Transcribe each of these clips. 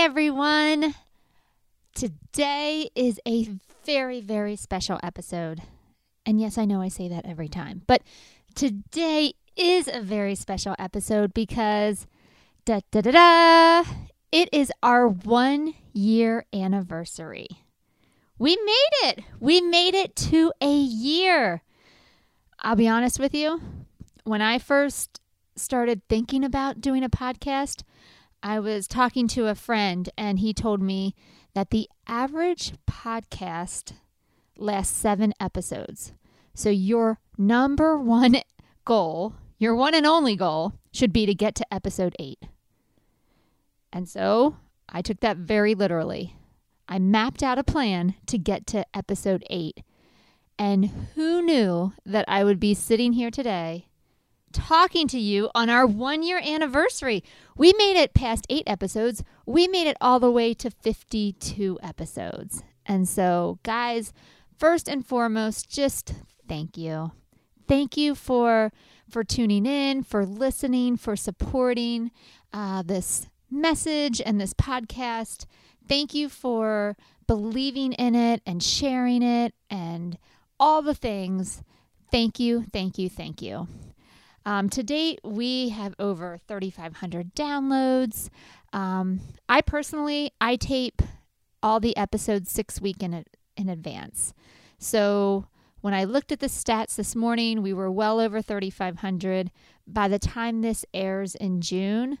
Everyone! Today is a very, very special episode. And yes, I know I say that every time, but today is a very special episode because da da da da, it is our one year anniversary. We made it! We made it to a year. I'll be honest with you, when I first started thinking about doing a podcast, I was talking to a friend and he told me that the average podcast lasts seven episodes. So your number one goal, your one and only goal, should be to get to episode eight. And so I took that very literally. I mapped out a plan to get to episode eight. And who knew that I would be sitting here today talking to you on our one year anniversary? We made it past eight episodes. We made it all the way to 52 episodes. And so, guys, first and foremost, just thank you. Thank you for for tuning in, for listening, for supporting uh, this message and this podcast. Thank you for believing in it and sharing it and all the things. Thank you, thank you, thank you. Um, to date, we have over 3,500 downloads. Um, I personally, I tape all the episodes six week in in advance. So when I looked at the stats this morning, we were well over 3,500. By the time this airs in June,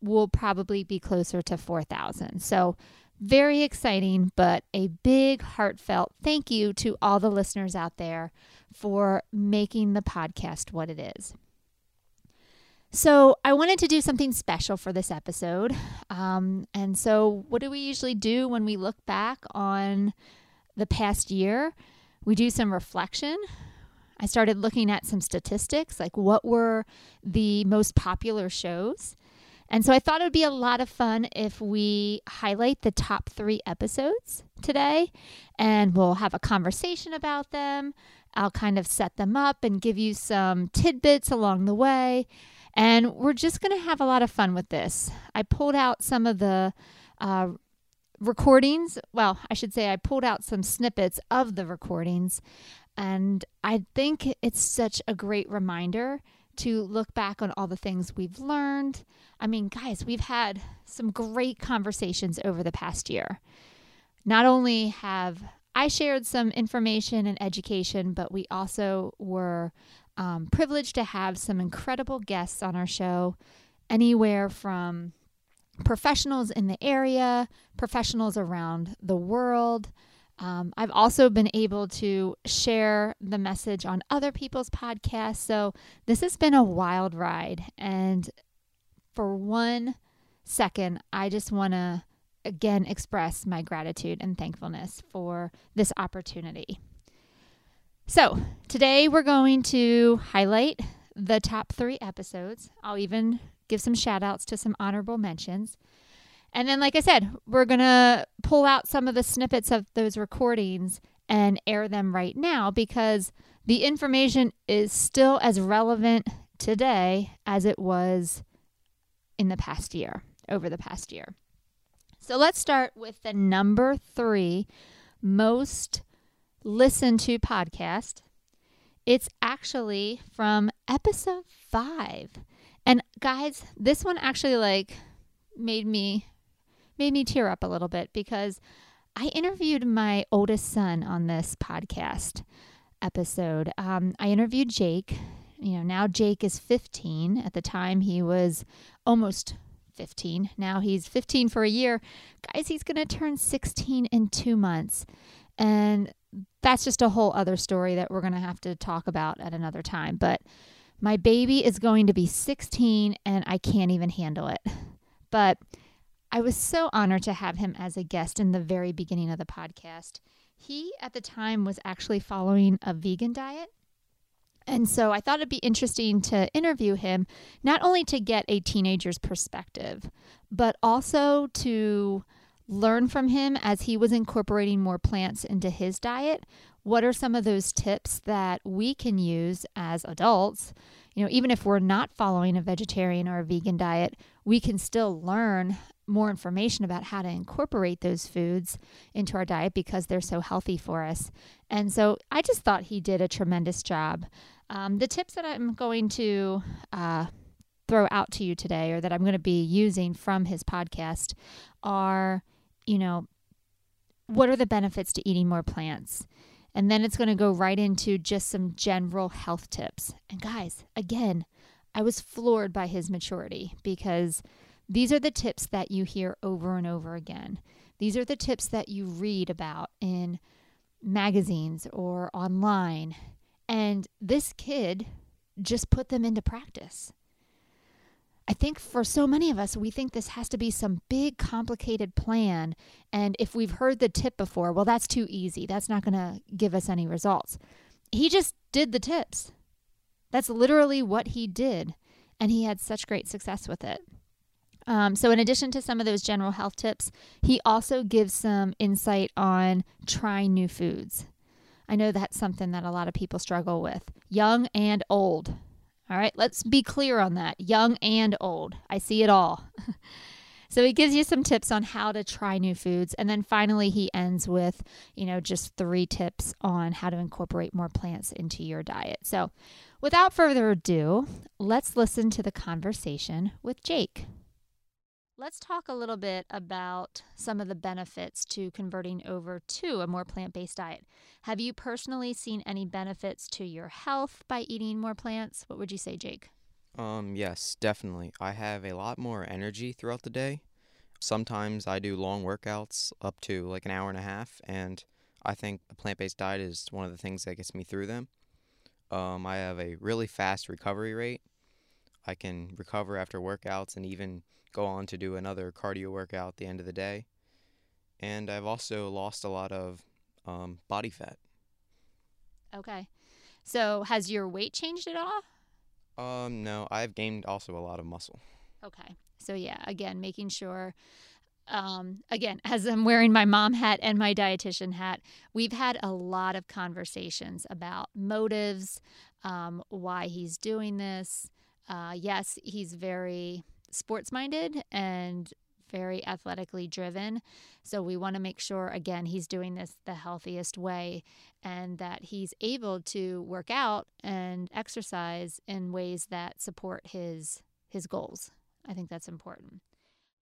we'll probably be closer to 4,000. So very exciting, but a big heartfelt thank you to all the listeners out there for making the podcast what it is. So, I wanted to do something special for this episode. Um, and so, what do we usually do when we look back on the past year? We do some reflection. I started looking at some statistics, like what were the most popular shows. And so I thought it would be a lot of fun if we highlight the top three episodes today and we'll have a conversation about them. I'll kind of set them up and give you some tidbits along the way. And we're just going to have a lot of fun with this. I pulled out some of the uh, recordings. Well, I should say I pulled out some snippets of the recordings. And I think it's such a great reminder to look back on all the things we've learned. I mean, guys, we've had some great conversations over the past year. Not only have I shared some information and education, but we also were um, privileged to have some incredible guests on our show, anywhere from professionals in the area, professionals around the world. Um, I've also been able to share the message on other people's podcasts. So this has been a wild ride. And for one second, I just want to again express my gratitude and thankfulness for this opportunity. So today we're going to highlight the top three episodes. I'll even give some shout outs to some honorable mentions. And then, like I said, we're going to pull out some of the snippets of those recordings and air them right now because the information is still as relevant today as it was in the past year, over the past year. So let's start with the number three most listened to podcast. It's actually from episode five. And guys, this one actually like made me made me tear up a little bit because I interviewed my oldest son on this podcast episode. Um, I interviewed Jake. You know, now Jake is 15. At the time, he was almost 15. Now he's 15 for a year. Guys, he's going to turn 16 in two months. And that's just a whole other story that we're going to have to talk about at another time. But my baby is going to be 16 and I can't even handle it. But I was so honored to have him as a guest in the very beginning of the podcast. He, at the time, was actually following a vegan diet. And so I thought it'd be interesting to interview him, not only to get a teenager's perspective, but also to learn from him as he was incorporating more plants into his diet. What are some of those tips that we can use as adults? You know, even if we're not following a vegetarian or a vegan diet, we can still learn more information about how to incorporate those foods into our diet because they're so healthy for us. And so I just thought he did a tremendous job. Um, the tips that I'm going to uh, throw out to you today, or that I'm going to be using from his podcast, are you know, what are the benefits to eating more plants? And then it's going to go right into just some general health tips. And guys, again, I was floored by his maturity because these are the tips that you hear over and over again. These are the tips that you read about in magazines or online. And this kid just put them into practice. I think for so many of us, we think this has to be some big, complicated plan. And if we've heard the tip before, well, that's too easy. That's not going to give us any results. He just did the tips. That's literally what he did. And he had such great success with it. Um, so, in addition to some of those general health tips, he also gives some insight on trying new foods. I know that's something that a lot of people struggle with, young and old. All right, let's be clear on that young and old. I see it all. so he gives you some tips on how to try new foods. And then finally, he ends with, you know, just three tips on how to incorporate more plants into your diet. So without further ado, let's listen to the conversation with Jake. Let's talk a little bit about some of the benefits to converting over to a more plant based diet. Have you personally seen any benefits to your health by eating more plants? What would you say, Jake? Um, yes, definitely. I have a lot more energy throughout the day. Sometimes I do long workouts up to like an hour and a half, and I think a plant based diet is one of the things that gets me through them. Um, I have a really fast recovery rate. I can recover after workouts and even go on to do another cardio workout at the end of the day. And I've also lost a lot of um, body fat. Okay. So has your weight changed at all? Um, no, I've gained also a lot of muscle. Okay. So yeah, again, making sure um, again, as I'm wearing my mom hat and my dietitian hat, we've had a lot of conversations about motives, um, why he's doing this. Uh, yes, he's very sports minded and very athletically driven. So we want to make sure, again, he's doing this the healthiest way and that he's able to work out and exercise in ways that support his his goals. I think that's important.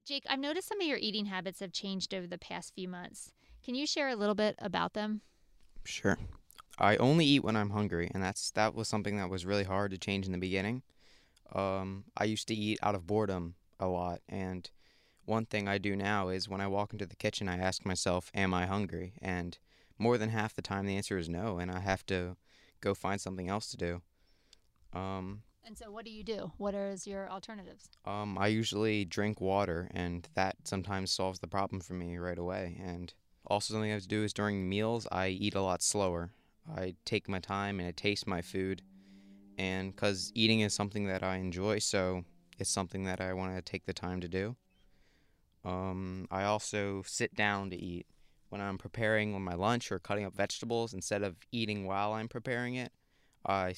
Jake, I've noticed some of your eating habits have changed over the past few months. Can you share a little bit about them? Sure. I only eat when I'm hungry, and that's that was something that was really hard to change in the beginning. Um, I used to eat out of boredom a lot, and one thing I do now is when I walk into the kitchen, I ask myself, "Am I hungry?" And more than half the time, the answer is no, and I have to go find something else to do. Um, and so, what do you do? What are your alternatives? Um, I usually drink water, and that sometimes solves the problem for me right away. And also, something I have to do is during meals, I eat a lot slower. I take my time and I taste my food and because eating is something that I enjoy, so it's something that I want to take the time to do. Um, I also sit down to eat when I'm preparing my lunch or cutting up vegetables. Instead of eating while I'm preparing it, I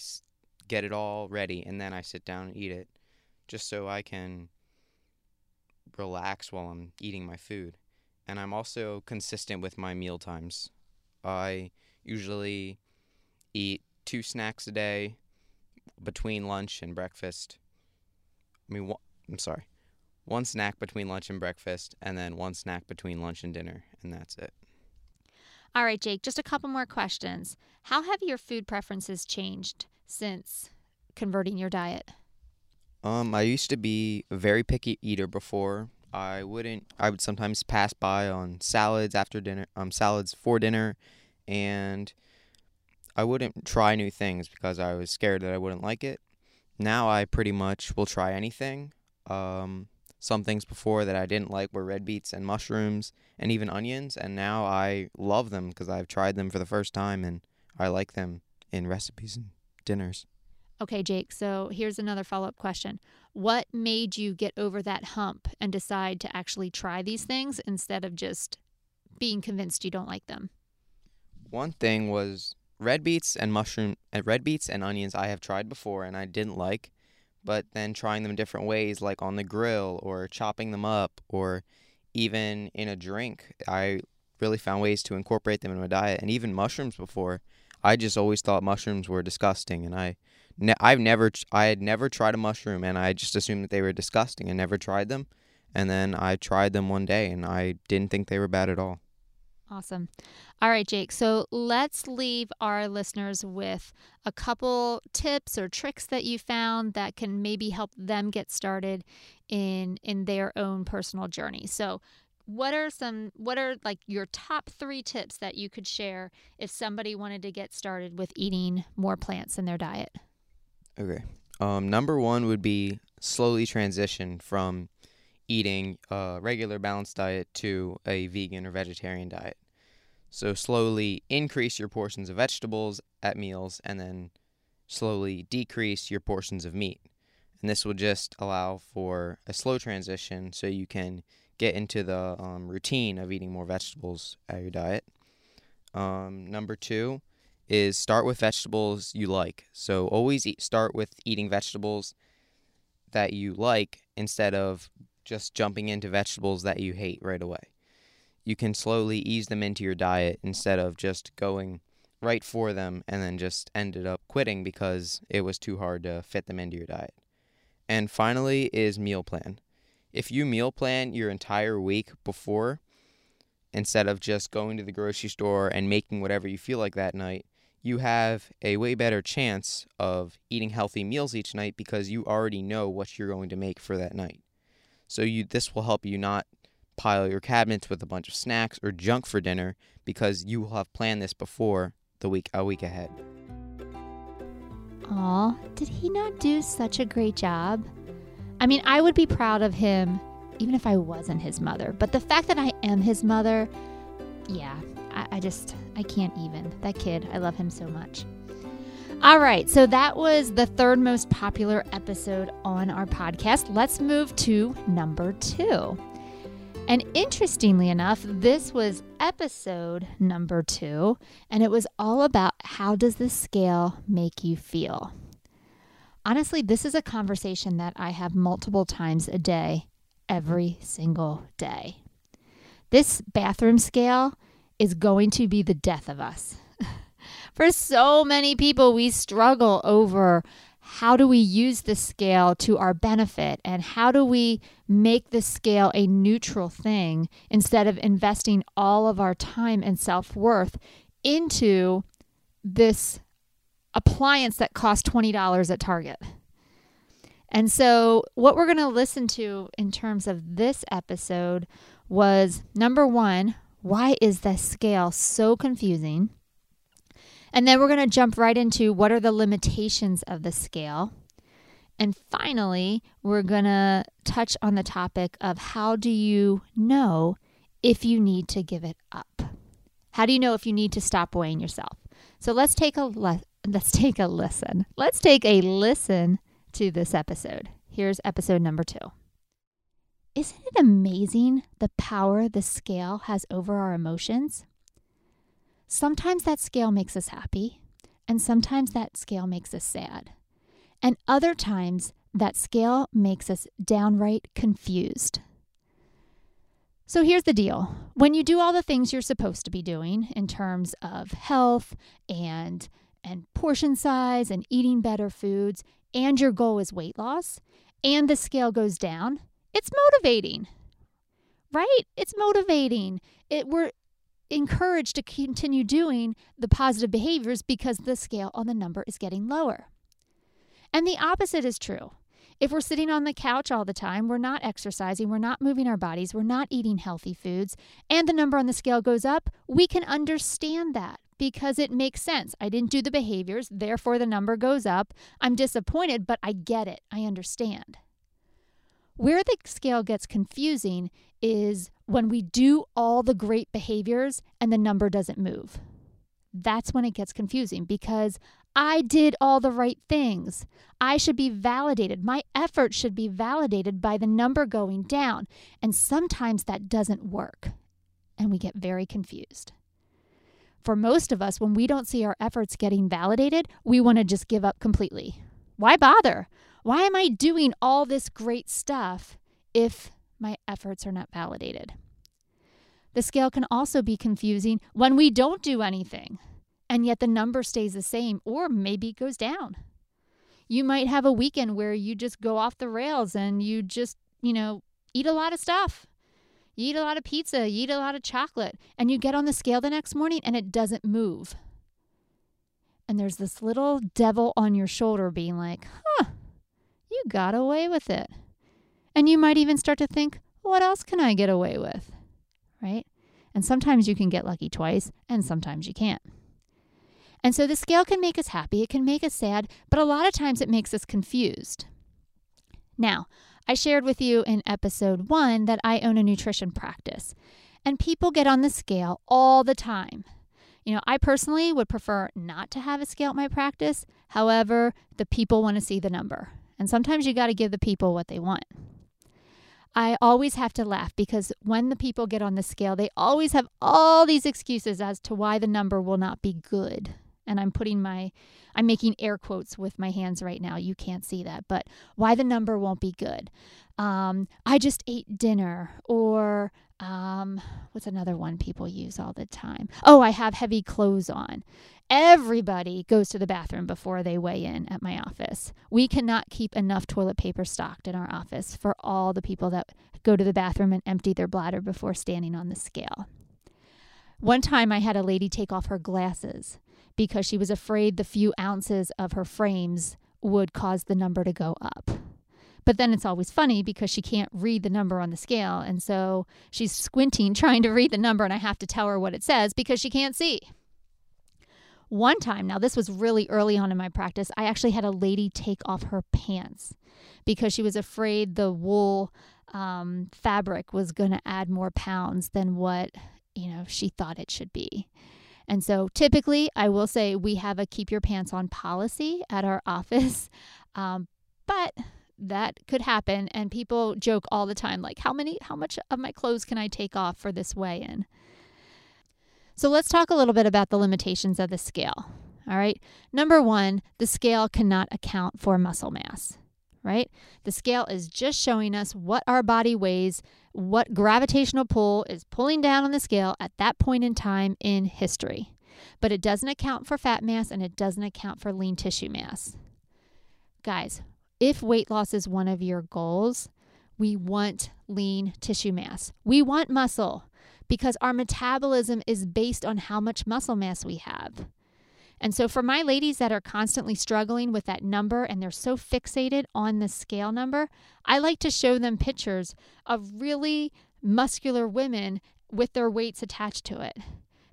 get it all ready and then I sit down and eat it, just so I can relax while I'm eating my food. And I'm also consistent with my meal times. I usually eat two snacks a day between lunch and breakfast. I mean, I'm sorry, one snack between lunch and breakfast, and then one snack between lunch and dinner, and that's it. All right, Jake, just a couple more questions. How have your food preferences changed since converting your diet? Um, I used to be a very picky eater before. I wouldn't. I would sometimes pass by on salads after dinner. Um, salads for dinner, and I wouldn't try new things because I was scared that I wouldn't like it. Now I pretty much will try anything. Um, some things before that I didn't like were red beets and mushrooms and even onions, and now I love them because I've tried them for the first time and I like them in recipes and dinners. Okay, Jake, so here's another follow up question. What made you get over that hump and decide to actually try these things instead of just being convinced you don't like them? One thing was red beets and mushroom and red beets and onions I have tried before and I didn't like but then trying them different ways, like on the grill or chopping them up or even in a drink. I really found ways to incorporate them in my diet, and even mushrooms before. I just always thought mushrooms were disgusting, and I, ne- I've never, I had never tried a mushroom, and I just assumed that they were disgusting and never tried them. And then I tried them one day, and I didn't think they were bad at all. Awesome. All right, Jake. So let's leave our listeners with a couple tips or tricks that you found that can maybe help them get started in in their own personal journey. So what are some what are like your top 3 tips that you could share if somebody wanted to get started with eating more plants in their diet? Okay. Um, number 1 would be slowly transition from eating a regular balanced diet to a vegan or vegetarian diet. So slowly increase your portions of vegetables at meals and then slowly decrease your portions of meat. And this will just allow for a slow transition so you can get into the um, routine of eating more vegetables at your diet. Um, number two is start with vegetables you like. So always eat, start with eating vegetables that you like instead of just jumping into vegetables that you hate right away. You can slowly ease them into your diet instead of just going right for them and then just ended up quitting because it was too hard to fit them into your diet. And finally is meal plan. If you meal plan your entire week before, instead of just going to the grocery store and making whatever you feel like that night, you have a way better chance of eating healthy meals each night because you already know what you're going to make for that night. So you this will help you not pile your cabinets with a bunch of snacks or junk for dinner because you will have planned this before the week a week ahead. Aw, did he not do such a great job? I mean, I would be proud of him even if I wasn't his mother. But the fact that I am his mother, yeah, I, I just, I can't even. That kid, I love him so much. All right, so that was the third most popular episode on our podcast. Let's move to number two. And interestingly enough, this was episode number two, and it was all about how does the scale make you feel? Honestly, this is a conversation that I have multiple times a day, every single day. This bathroom scale is going to be the death of us. For so many people, we struggle over how do we use the scale to our benefit and how do we make the scale a neutral thing instead of investing all of our time and self worth into this appliance that costs $20 at Target. And so, what we're going to listen to in terms of this episode was number one, why is the scale so confusing? And then we're going to jump right into what are the limitations of the scale. And finally, we're going to touch on the topic of how do you know if you need to give it up? How do you know if you need to stop weighing yourself? So let's take a le- let's take a listen. Let's take a listen to this episode. Here's episode number 2. Isn't it amazing the power the scale has over our emotions? Sometimes that scale makes us happy, and sometimes that scale makes us sad. And other times, that scale makes us downright confused. So here's the deal when you do all the things you're supposed to be doing in terms of health and and portion size and eating better foods and your goal is weight loss and the scale goes down it's motivating right it's motivating it we're encouraged to continue doing the positive behaviors because the scale on the number is getting lower. And the opposite is true. If we're sitting on the couch all the time, we're not exercising, we're not moving our bodies, we're not eating healthy foods, and the number on the scale goes up, we can understand that because it makes sense. I didn't do the behaviors, therefore the number goes up. I'm disappointed, but I get it. I understand. Where the scale gets confusing is when we do all the great behaviors and the number doesn't move. That's when it gets confusing because I did all the right things. I should be validated. My effort should be validated by the number going down. And sometimes that doesn't work. And we get very confused. For most of us, when we don't see our efforts getting validated, we want to just give up completely. Why bother? Why am I doing all this great stuff if my efforts are not validated? The scale can also be confusing when we don't do anything and yet the number stays the same or maybe goes down. You might have a weekend where you just go off the rails and you just, you know, eat a lot of stuff. You eat a lot of pizza, you eat a lot of chocolate, and you get on the scale the next morning and it doesn't move. And there's this little devil on your shoulder being like, huh, you got away with it. And you might even start to think, what else can I get away with? Right? And sometimes you can get lucky twice, and sometimes you can't. And so the scale can make us happy, it can make us sad, but a lot of times it makes us confused. Now, I shared with you in episode one that I own a nutrition practice, and people get on the scale all the time. You know, I personally would prefer not to have a scale at my practice. However, the people want to see the number. And sometimes you got to give the people what they want. I always have to laugh because when the people get on the scale, they always have all these excuses as to why the number will not be good and I'm putting my I'm making air quotes with my hands right now. You can't see that, but why the number won't be good. Um, I just ate dinner, or um, what's another one people use all the time? Oh, I have heavy clothes on. Everybody goes to the bathroom before they weigh in at my office. We cannot keep enough toilet paper stocked in our office for all the people that go to the bathroom and empty their bladder before standing on the scale. One time I had a lady take off her glasses because she was afraid the few ounces of her frames would cause the number to go up. But then it's always funny because she can't read the number on the scale. And so she's squinting trying to read the number, and I have to tell her what it says because she can't see. One time, now this was really early on in my practice, I actually had a lady take off her pants because she was afraid the wool um, fabric was going to add more pounds than what you know she thought it should be. And so typically, I will say we have a keep your pants on policy at our office. Um, but that could happen and people joke all the time like how many how much of my clothes can I take off for this weigh in? So let's talk a little bit about the limitations of the scale. All right. Number 1, the scale cannot account for muscle mass right? The scale is just showing us what our body weighs, what gravitational pull is pulling down on the scale at that point in time in history. But it doesn't account for fat mass and it doesn't account for lean tissue mass. Guys, if weight loss is one of your goals, we want lean tissue mass. We want muscle because our metabolism is based on how much muscle mass we have. And so, for my ladies that are constantly struggling with that number and they're so fixated on the scale number, I like to show them pictures of really muscular women with their weights attached to it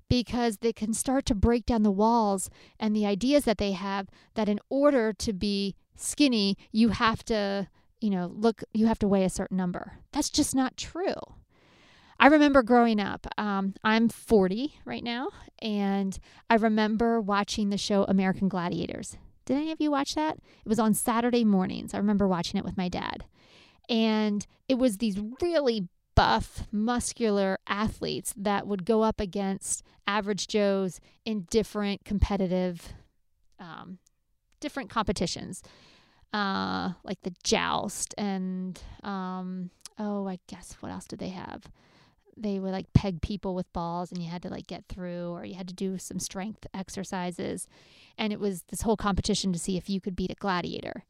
because they can start to break down the walls and the ideas that they have that in order to be skinny, you have to, you know, look, you have to weigh a certain number. That's just not true. I remember growing up. Um, I'm 40 right now, and I remember watching the show American Gladiators. Did any of you watch that? It was on Saturday mornings. I remember watching it with my dad. And it was these really buff, muscular athletes that would go up against average Joes in different competitive, um, different competitions, uh, like the joust and, um, oh, I guess what else did they have? they would like peg people with balls and you had to like get through or you had to do some strength exercises. And it was this whole competition to see if you could beat a gladiator.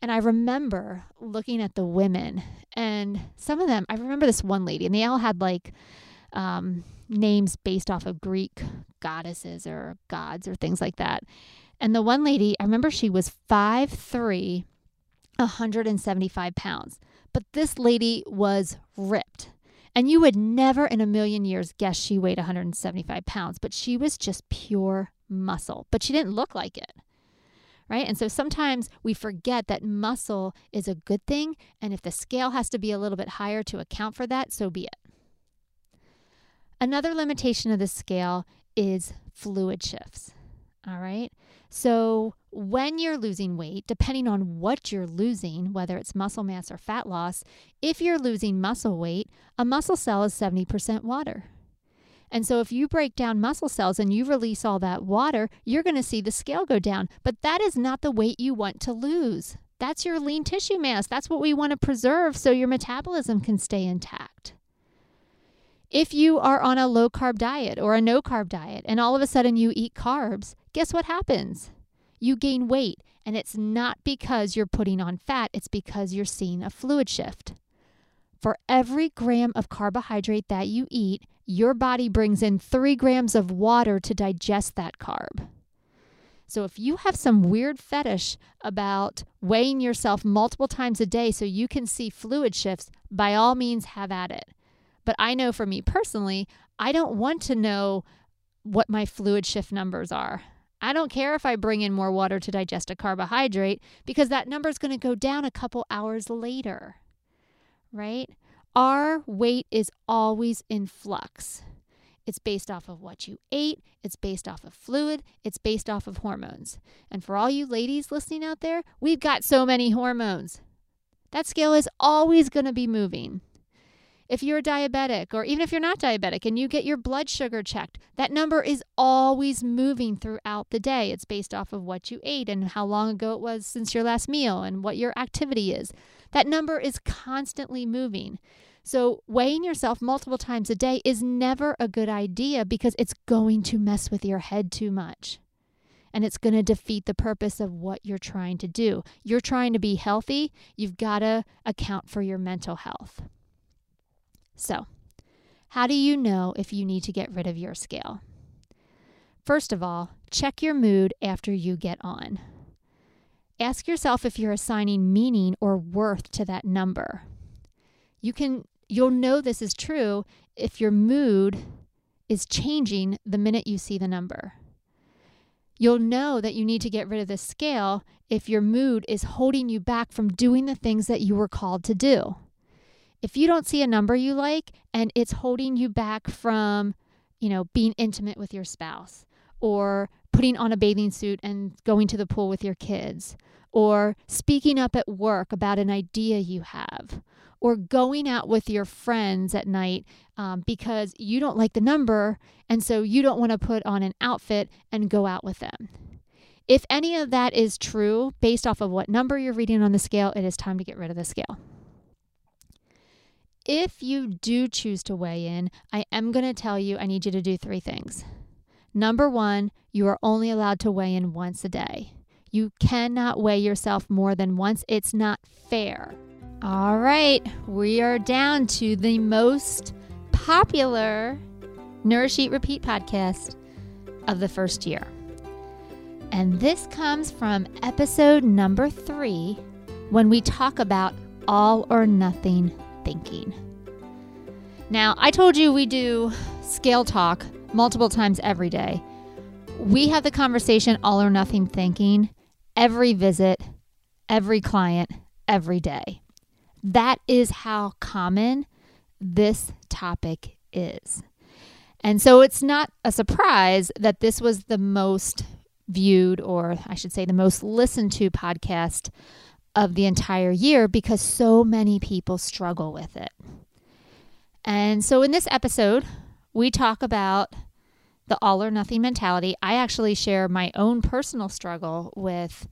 And i remember looking at the women and some of them i remember this one lady and they all had like um, names based off of greek goddesses or gods or things like that and the one lady i remember she was five three 175 pounds but this lady was ripped and you would never in a million years guess she weighed 175 pounds, but she was just pure muscle. But she didn't look like it, right? And so sometimes we forget that muscle is a good thing. And if the scale has to be a little bit higher to account for that, so be it. Another limitation of the scale is fluid shifts. All right. So, when you're losing weight, depending on what you're losing, whether it's muscle mass or fat loss, if you're losing muscle weight, a muscle cell is 70% water. And so, if you break down muscle cells and you release all that water, you're going to see the scale go down. But that is not the weight you want to lose. That's your lean tissue mass. That's what we want to preserve so your metabolism can stay intact. If you are on a low carb diet or a no carb diet and all of a sudden you eat carbs, guess what happens? You gain weight. And it's not because you're putting on fat, it's because you're seeing a fluid shift. For every gram of carbohydrate that you eat, your body brings in three grams of water to digest that carb. So if you have some weird fetish about weighing yourself multiple times a day so you can see fluid shifts, by all means have at it. But I know for me personally, I don't want to know what my fluid shift numbers are. I don't care if I bring in more water to digest a carbohydrate because that number is going to go down a couple hours later, right? Our weight is always in flux. It's based off of what you ate, it's based off of fluid, it's based off of hormones. And for all you ladies listening out there, we've got so many hormones. That scale is always going to be moving. If you're diabetic, or even if you're not diabetic and you get your blood sugar checked, that number is always moving throughout the day. It's based off of what you ate and how long ago it was since your last meal and what your activity is. That number is constantly moving. So, weighing yourself multiple times a day is never a good idea because it's going to mess with your head too much. And it's going to defeat the purpose of what you're trying to do. You're trying to be healthy, you've got to account for your mental health. So, how do you know if you need to get rid of your scale? First of all, check your mood after you get on. Ask yourself if you're assigning meaning or worth to that number. You can you'll know this is true if your mood is changing the minute you see the number. You'll know that you need to get rid of the scale if your mood is holding you back from doing the things that you were called to do. If you don't see a number you like and it's holding you back from, you know, being intimate with your spouse or putting on a bathing suit and going to the pool with your kids or speaking up at work about an idea you have or going out with your friends at night um, because you don't like the number and so you don't want to put on an outfit and go out with them. If any of that is true based off of what number you're reading on the scale, it is time to get rid of the scale if you do choose to weigh in, I am going to tell you I need you to do three things. Number one, you are only allowed to weigh in once a day. You cannot weigh yourself more than once, it's not fair. All right, we are down to the most popular Nourish Eat Repeat podcast of the first year. And this comes from episode number three when we talk about all or nothing thinking. Now, I told you we do scale talk multiple times every day. We have the conversation all or nothing thinking every visit, every client, every day. That is how common this topic is. And so it's not a surprise that this was the most viewed, or I should say, the most listened to podcast of the entire year because so many people struggle with it. And so in this episode, we talk about the all or nothing mentality. I actually share my own personal struggle with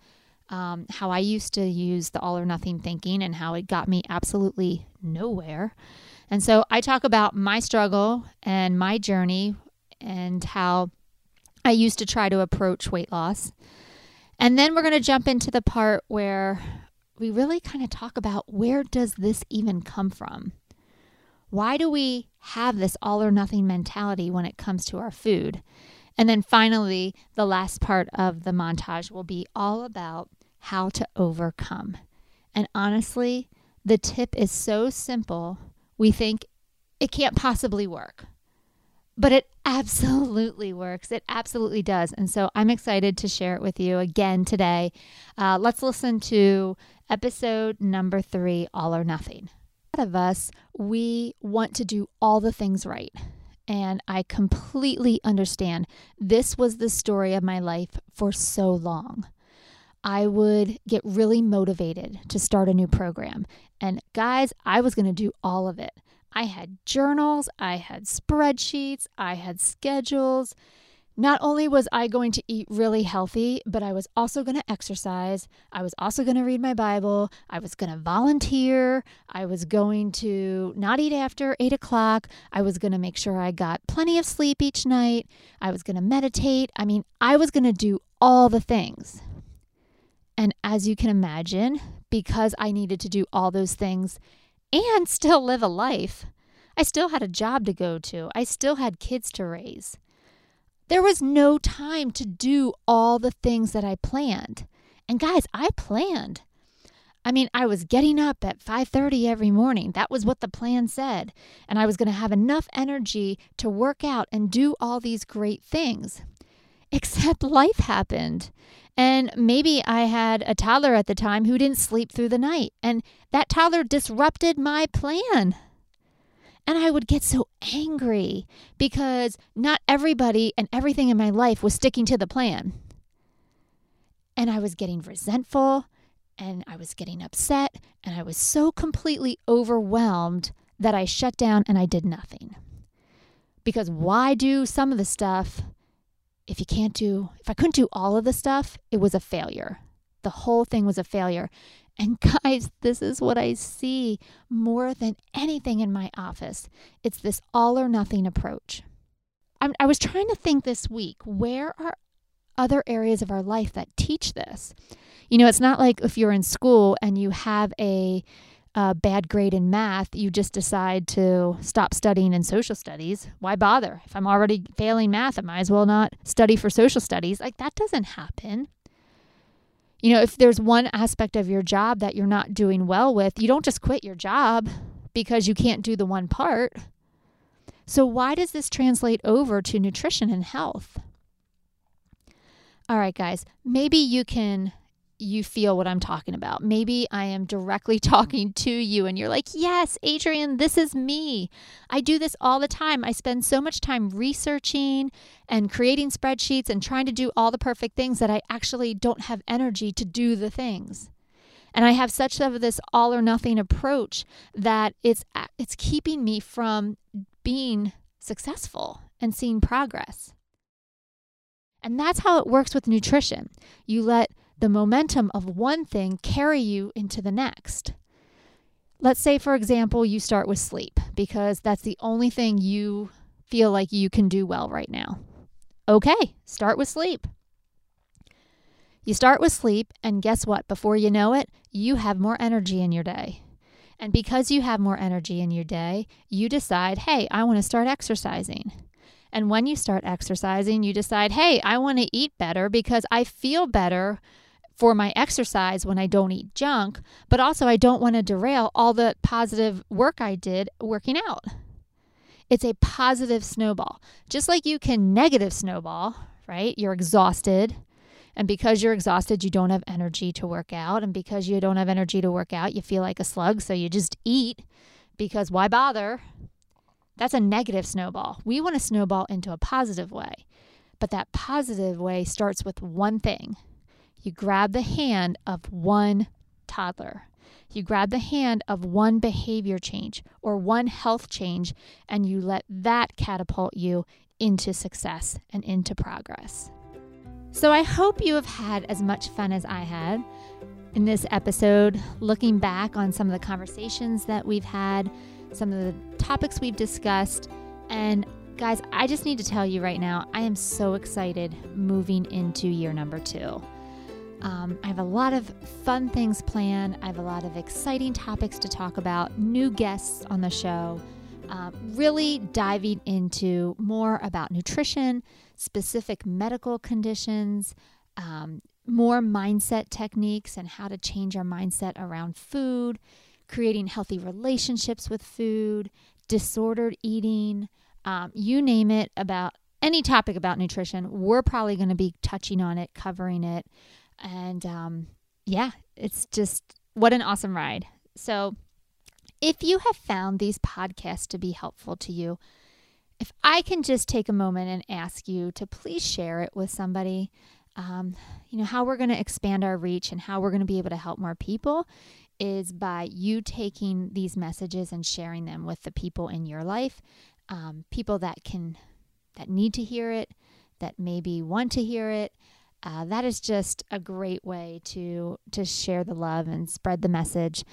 um, how I used to use the all or nothing thinking and how it got me absolutely nowhere. And so I talk about my struggle and my journey and how I used to try to approach weight loss. And then we're going to jump into the part where we really kind of talk about where does this even come from? Why do we have this all or nothing mentality when it comes to our food? And then finally, the last part of the montage will be all about how to overcome. And honestly, the tip is so simple, we think it can't possibly work. but it absolutely works. It absolutely does. And so I'm excited to share it with you again today. Uh, let's listen to episode number three All or Nothing. A lot of us, we want to do all the things right. And I completely understand. This was the story of my life for so long. I would get really motivated to start a new program. And guys, I was going to do all of it. I had journals, I had spreadsheets, I had schedules. Not only was I going to eat really healthy, but I was also going to exercise. I was also going to read my Bible. I was going to volunteer. I was going to not eat after eight o'clock. I was going to make sure I got plenty of sleep each night. I was going to meditate. I mean, I was going to do all the things. And as you can imagine, because I needed to do all those things and still live a life, I still had a job to go to, I still had kids to raise. There was no time to do all the things that I planned. And guys, I planned. I mean, I was getting up at 5:30 every morning. That was what the plan said, and I was going to have enough energy to work out and do all these great things. Except life happened. And maybe I had a toddler at the time who didn't sleep through the night, and that toddler disrupted my plan. And I would get so angry because not everybody and everything in my life was sticking to the plan. And I was getting resentful and I was getting upset and I was so completely overwhelmed that I shut down and I did nothing. Because why do some of the stuff if you can't do, if I couldn't do all of the stuff, it was a failure. The whole thing was a failure. And guys, this is what I see more than anything in my office. It's this all or nothing approach. I'm, I was trying to think this week where are other areas of our life that teach this? You know, it's not like if you're in school and you have a a bad grade in math, you just decide to stop studying in social studies. Why bother? If I'm already failing math, I might as well not study for social studies. Like, that doesn't happen. You know, if there's one aspect of your job that you're not doing well with, you don't just quit your job because you can't do the one part. So, why does this translate over to nutrition and health? All right, guys, maybe you can you feel what I'm talking about. Maybe I am directly talking to you and you're like, Yes, Adrienne, this is me. I do this all the time. I spend so much time researching and creating spreadsheets and trying to do all the perfect things that I actually don't have energy to do the things. And I have such of this all or nothing approach that it's it's keeping me from being successful and seeing progress. And that's how it works with nutrition. You let the momentum of one thing carry you into the next. Let's say, for example, you start with sleep because that's the only thing you feel like you can do well right now. Okay, start with sleep. You start with sleep, and guess what? Before you know it, you have more energy in your day. And because you have more energy in your day, you decide, hey, I want to start exercising. And when you start exercising, you decide, hey, I want to eat better because I feel better for my exercise when I don't eat junk, but also I don't want to derail all the positive work I did working out. It's a positive snowball. Just like you can negative snowball, right? You're exhausted. And because you're exhausted, you don't have energy to work out. And because you don't have energy to work out, you feel like a slug. So you just eat because why bother? That's a negative snowball. We want to snowball into a positive way. But that positive way starts with one thing you grab the hand of one toddler. You grab the hand of one behavior change or one health change, and you let that catapult you into success and into progress. So, I hope you have had as much fun as I had in this episode, looking back on some of the conversations that we've had, some of the topics we've discussed. And guys, I just need to tell you right now, I am so excited moving into year number two. Um, I have a lot of fun things planned. I have a lot of exciting topics to talk about, new guests on the show, uh, really diving into more about nutrition, specific medical conditions, um, more mindset techniques, and how to change our mindset around food, creating healthy relationships with food, disordered eating. Um, you name it about any topic about nutrition, we're probably going to be touching on it, covering it. And um, yeah, it's just what an awesome ride. So, if you have found these podcasts to be helpful to you, if I can just take a moment and ask you to please share it with somebody, um, you know, how we're going to expand our reach and how we're going to be able to help more people is by you taking these messages and sharing them with the people in your life, um, people that can, that need to hear it, that maybe want to hear it. Uh, that is just a great way to to share the love and spread the message.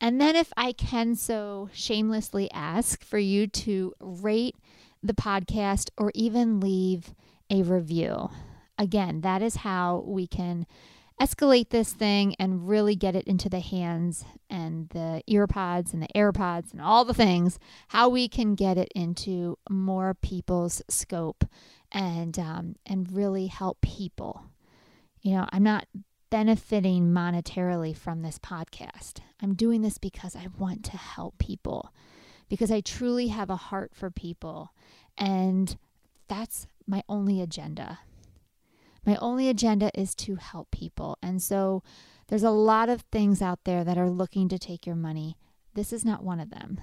And then, if I can so shamelessly ask for you to rate the podcast or even leave a review. Again, that is how we can escalate this thing and really get it into the hands and the earpods and the AirPods and all the things, how we can get it into more people's scope and um, and really help people. You know, I'm not benefiting monetarily from this podcast. I'm doing this because I want to help people, because I truly have a heart for people. And that's my only agenda. My only agenda is to help people. And so there's a lot of things out there that are looking to take your money. This is not one of them.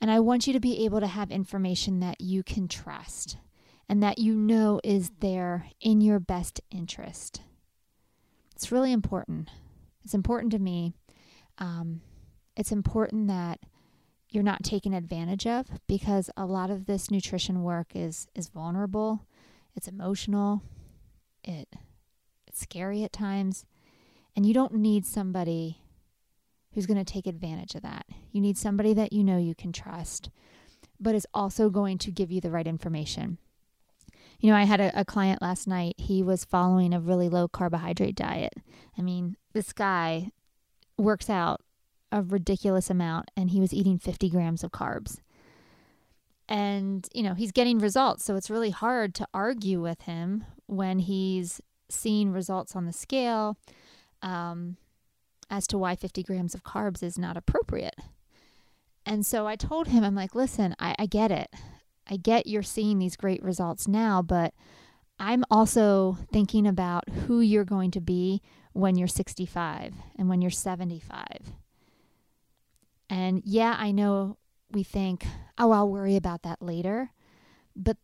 And I want you to be able to have information that you can trust and that you know is there in your best interest. It's really important. It's important to me. Um, it's important that you're not taken advantage of because a lot of this nutrition work is is vulnerable, it's emotional, it it's scary at times, and you don't need somebody who's going to take advantage of that. You need somebody that you know you can trust, but is also going to give you the right information. You know, I had a, a client last night. He was following a really low carbohydrate diet. I mean, this guy works out a ridiculous amount and he was eating 50 grams of carbs. And, you know, he's getting results. So it's really hard to argue with him when he's seeing results on the scale um, as to why 50 grams of carbs is not appropriate. And so I told him, I'm like, listen, I, I get it. I get you're seeing these great results now, but I'm also thinking about who you're going to be when you're 65 and when you're 75 and yeah, I know we think, oh, I'll worry about that later. But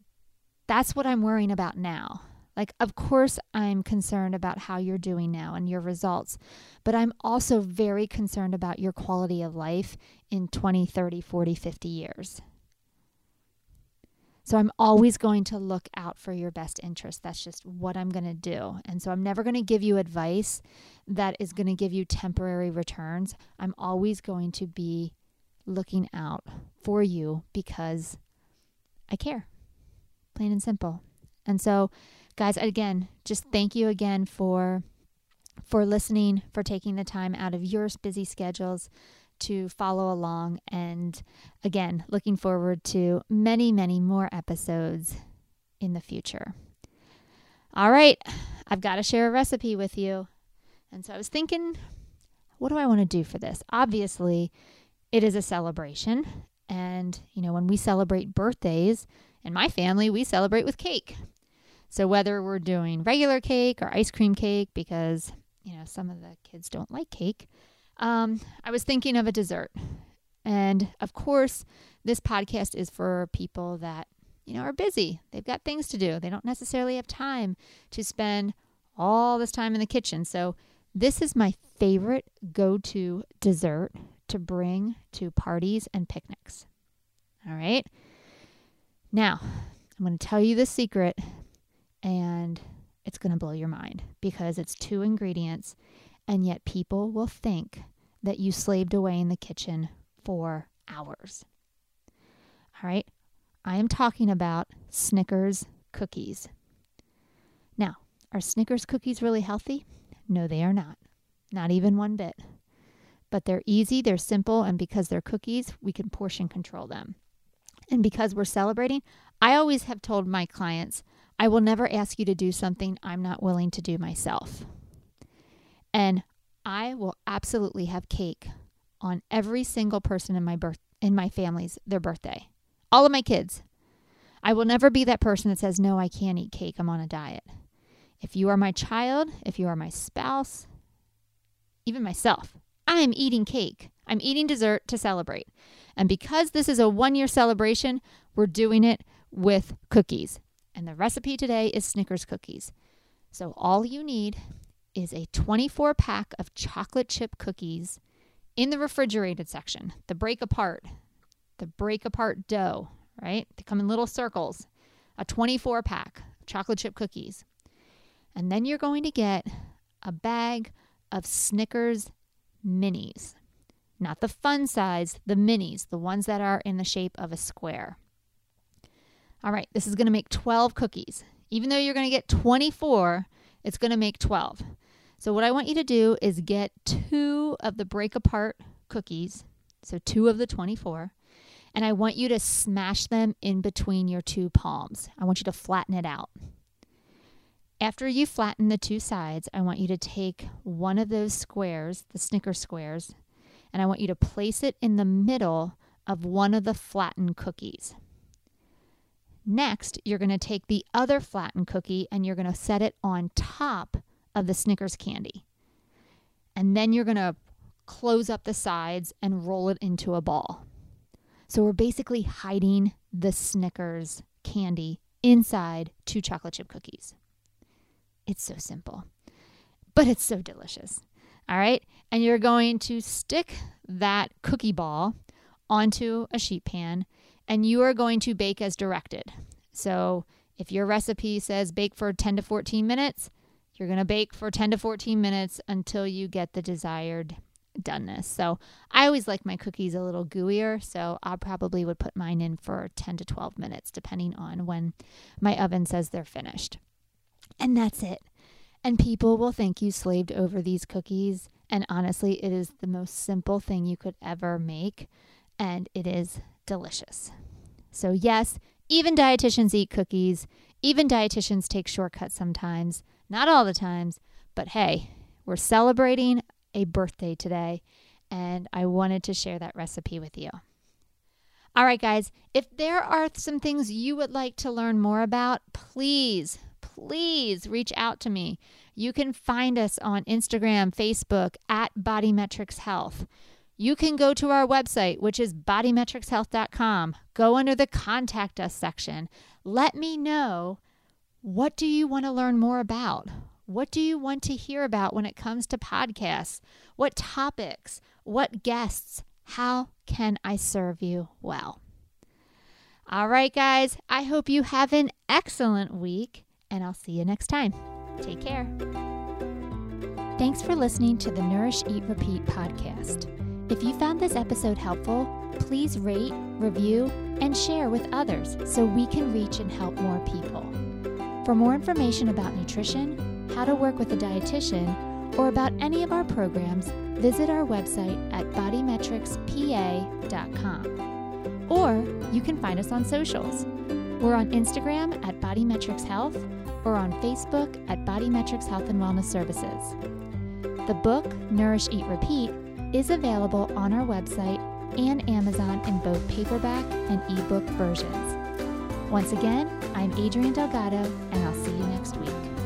that's what I'm worrying about now. Like, of course, I'm concerned about how you're doing now and your results, but I'm also very concerned about your quality of life in 20, 30, 40, 50 years. So I'm always going to look out for your best interest. That's just what I'm going to do. And so I'm never going to give you advice that is going to give you temporary returns. I'm always going to be looking out for you because I care. Plain and simple. And so guys, again, just thank you again for for listening, for taking the time out of your busy schedules to follow along. And again, looking forward to many, many more episodes in the future. All right, I've got to share a recipe with you. And so I was thinking, what do I want to do for this? Obviously, it is a celebration. And, you know, when we celebrate birthdays in my family, we celebrate with cake. So whether we're doing regular cake or ice cream cake, because, you know, some of the kids don't like cake, um, I was thinking of a dessert. And of course, this podcast is for people that, you know, are busy. They've got things to do. They don't necessarily have time to spend all this time in the kitchen. So, this is my favorite go to dessert to bring to parties and picnics. All right. Now, I'm going to tell you the secret, and it's going to blow your mind because it's two ingredients and yet people will think that you slaved away in the kitchen for hours. All right, I am talking about Snickers cookies. Now, are Snickers cookies really healthy? No, they are not. Not even one bit. But they're easy, they're simple, and because they're cookies, we can portion control them. And because we're celebrating, I always have told my clients, I will never ask you to do something I'm not willing to do myself. And I will absolutely have cake on every single person in my birth in my family's their birthday. All of my kids. I will never be that person that says, No, I can't eat cake. I'm on a diet. If you are my child, if you are my spouse, even myself, I am eating cake. I'm eating dessert to celebrate. And because this is a one year celebration, we're doing it with cookies. And the recipe today is Snickers cookies. So all you need is a 24 pack of chocolate chip cookies in the refrigerated section, the break apart, the break apart dough, right? They come in little circles, a 24 pack of chocolate chip cookies. And then you're going to get a bag of Snickers minis. Not the fun size, the minis, the ones that are in the shape of a square. All right, this is going to make 12 cookies. Even though you're going to get 24, it's going to make 12. So, what I want you to do is get two of the break apart cookies, so two of the 24, and I want you to smash them in between your two palms. I want you to flatten it out. After you flatten the two sides, I want you to take one of those squares, the Snicker squares, and I want you to place it in the middle of one of the flattened cookies. Next, you're going to take the other flattened cookie and you're going to set it on top of the Snickers candy. And then you're going to close up the sides and roll it into a ball. So we're basically hiding the Snickers candy inside two chocolate chip cookies. It's so simple, but it's so delicious. All right. And you're going to stick that cookie ball onto a sheet pan and you are going to bake as directed. So if your recipe says bake for 10 to 14 minutes, you're going to bake for 10 to 14 minutes until you get the desired doneness. So I always like my cookies a little gooier, so I probably would put mine in for 10 to 12 minutes depending on when my oven says they're finished. And that's it. And people will think you slaved over these cookies. And honestly, it is the most simple thing you could ever make. And it is delicious. So, yes, even dietitians eat cookies. Even dietitians take shortcuts sometimes. Not all the times. But hey, we're celebrating a birthday today. And I wanted to share that recipe with you. All right, guys, if there are some things you would like to learn more about, please please reach out to me. You can find us on Instagram, Facebook at Bodymetrics Health. You can go to our website, which is bodymetricshealth.com. Go under the contact us section. Let me know what do you want to learn more about? What do you want to hear about when it comes to podcasts? What topics? What guests? How can I serve you well? All right, guys, I hope you have an excellent week and I'll see you next time. Take care. Thanks for listening to the Nourish, Eat, Repeat podcast. If you found this episode helpful, please rate, review, and share with others so we can reach and help more people. For more information about nutrition, how to work with a dietitian, or about any of our programs, visit our website at bodymetricspa.com. Or you can find us on socials. We're on Instagram at Bodymetrics Health or on Facebook at Bodymetrics Health and Wellness Services. The book, Nourish, Eat, Repeat, is available on our website and Amazon in both paperback and ebook versions. Once again, I'm Adrienne Delgado, and I'll see you next week.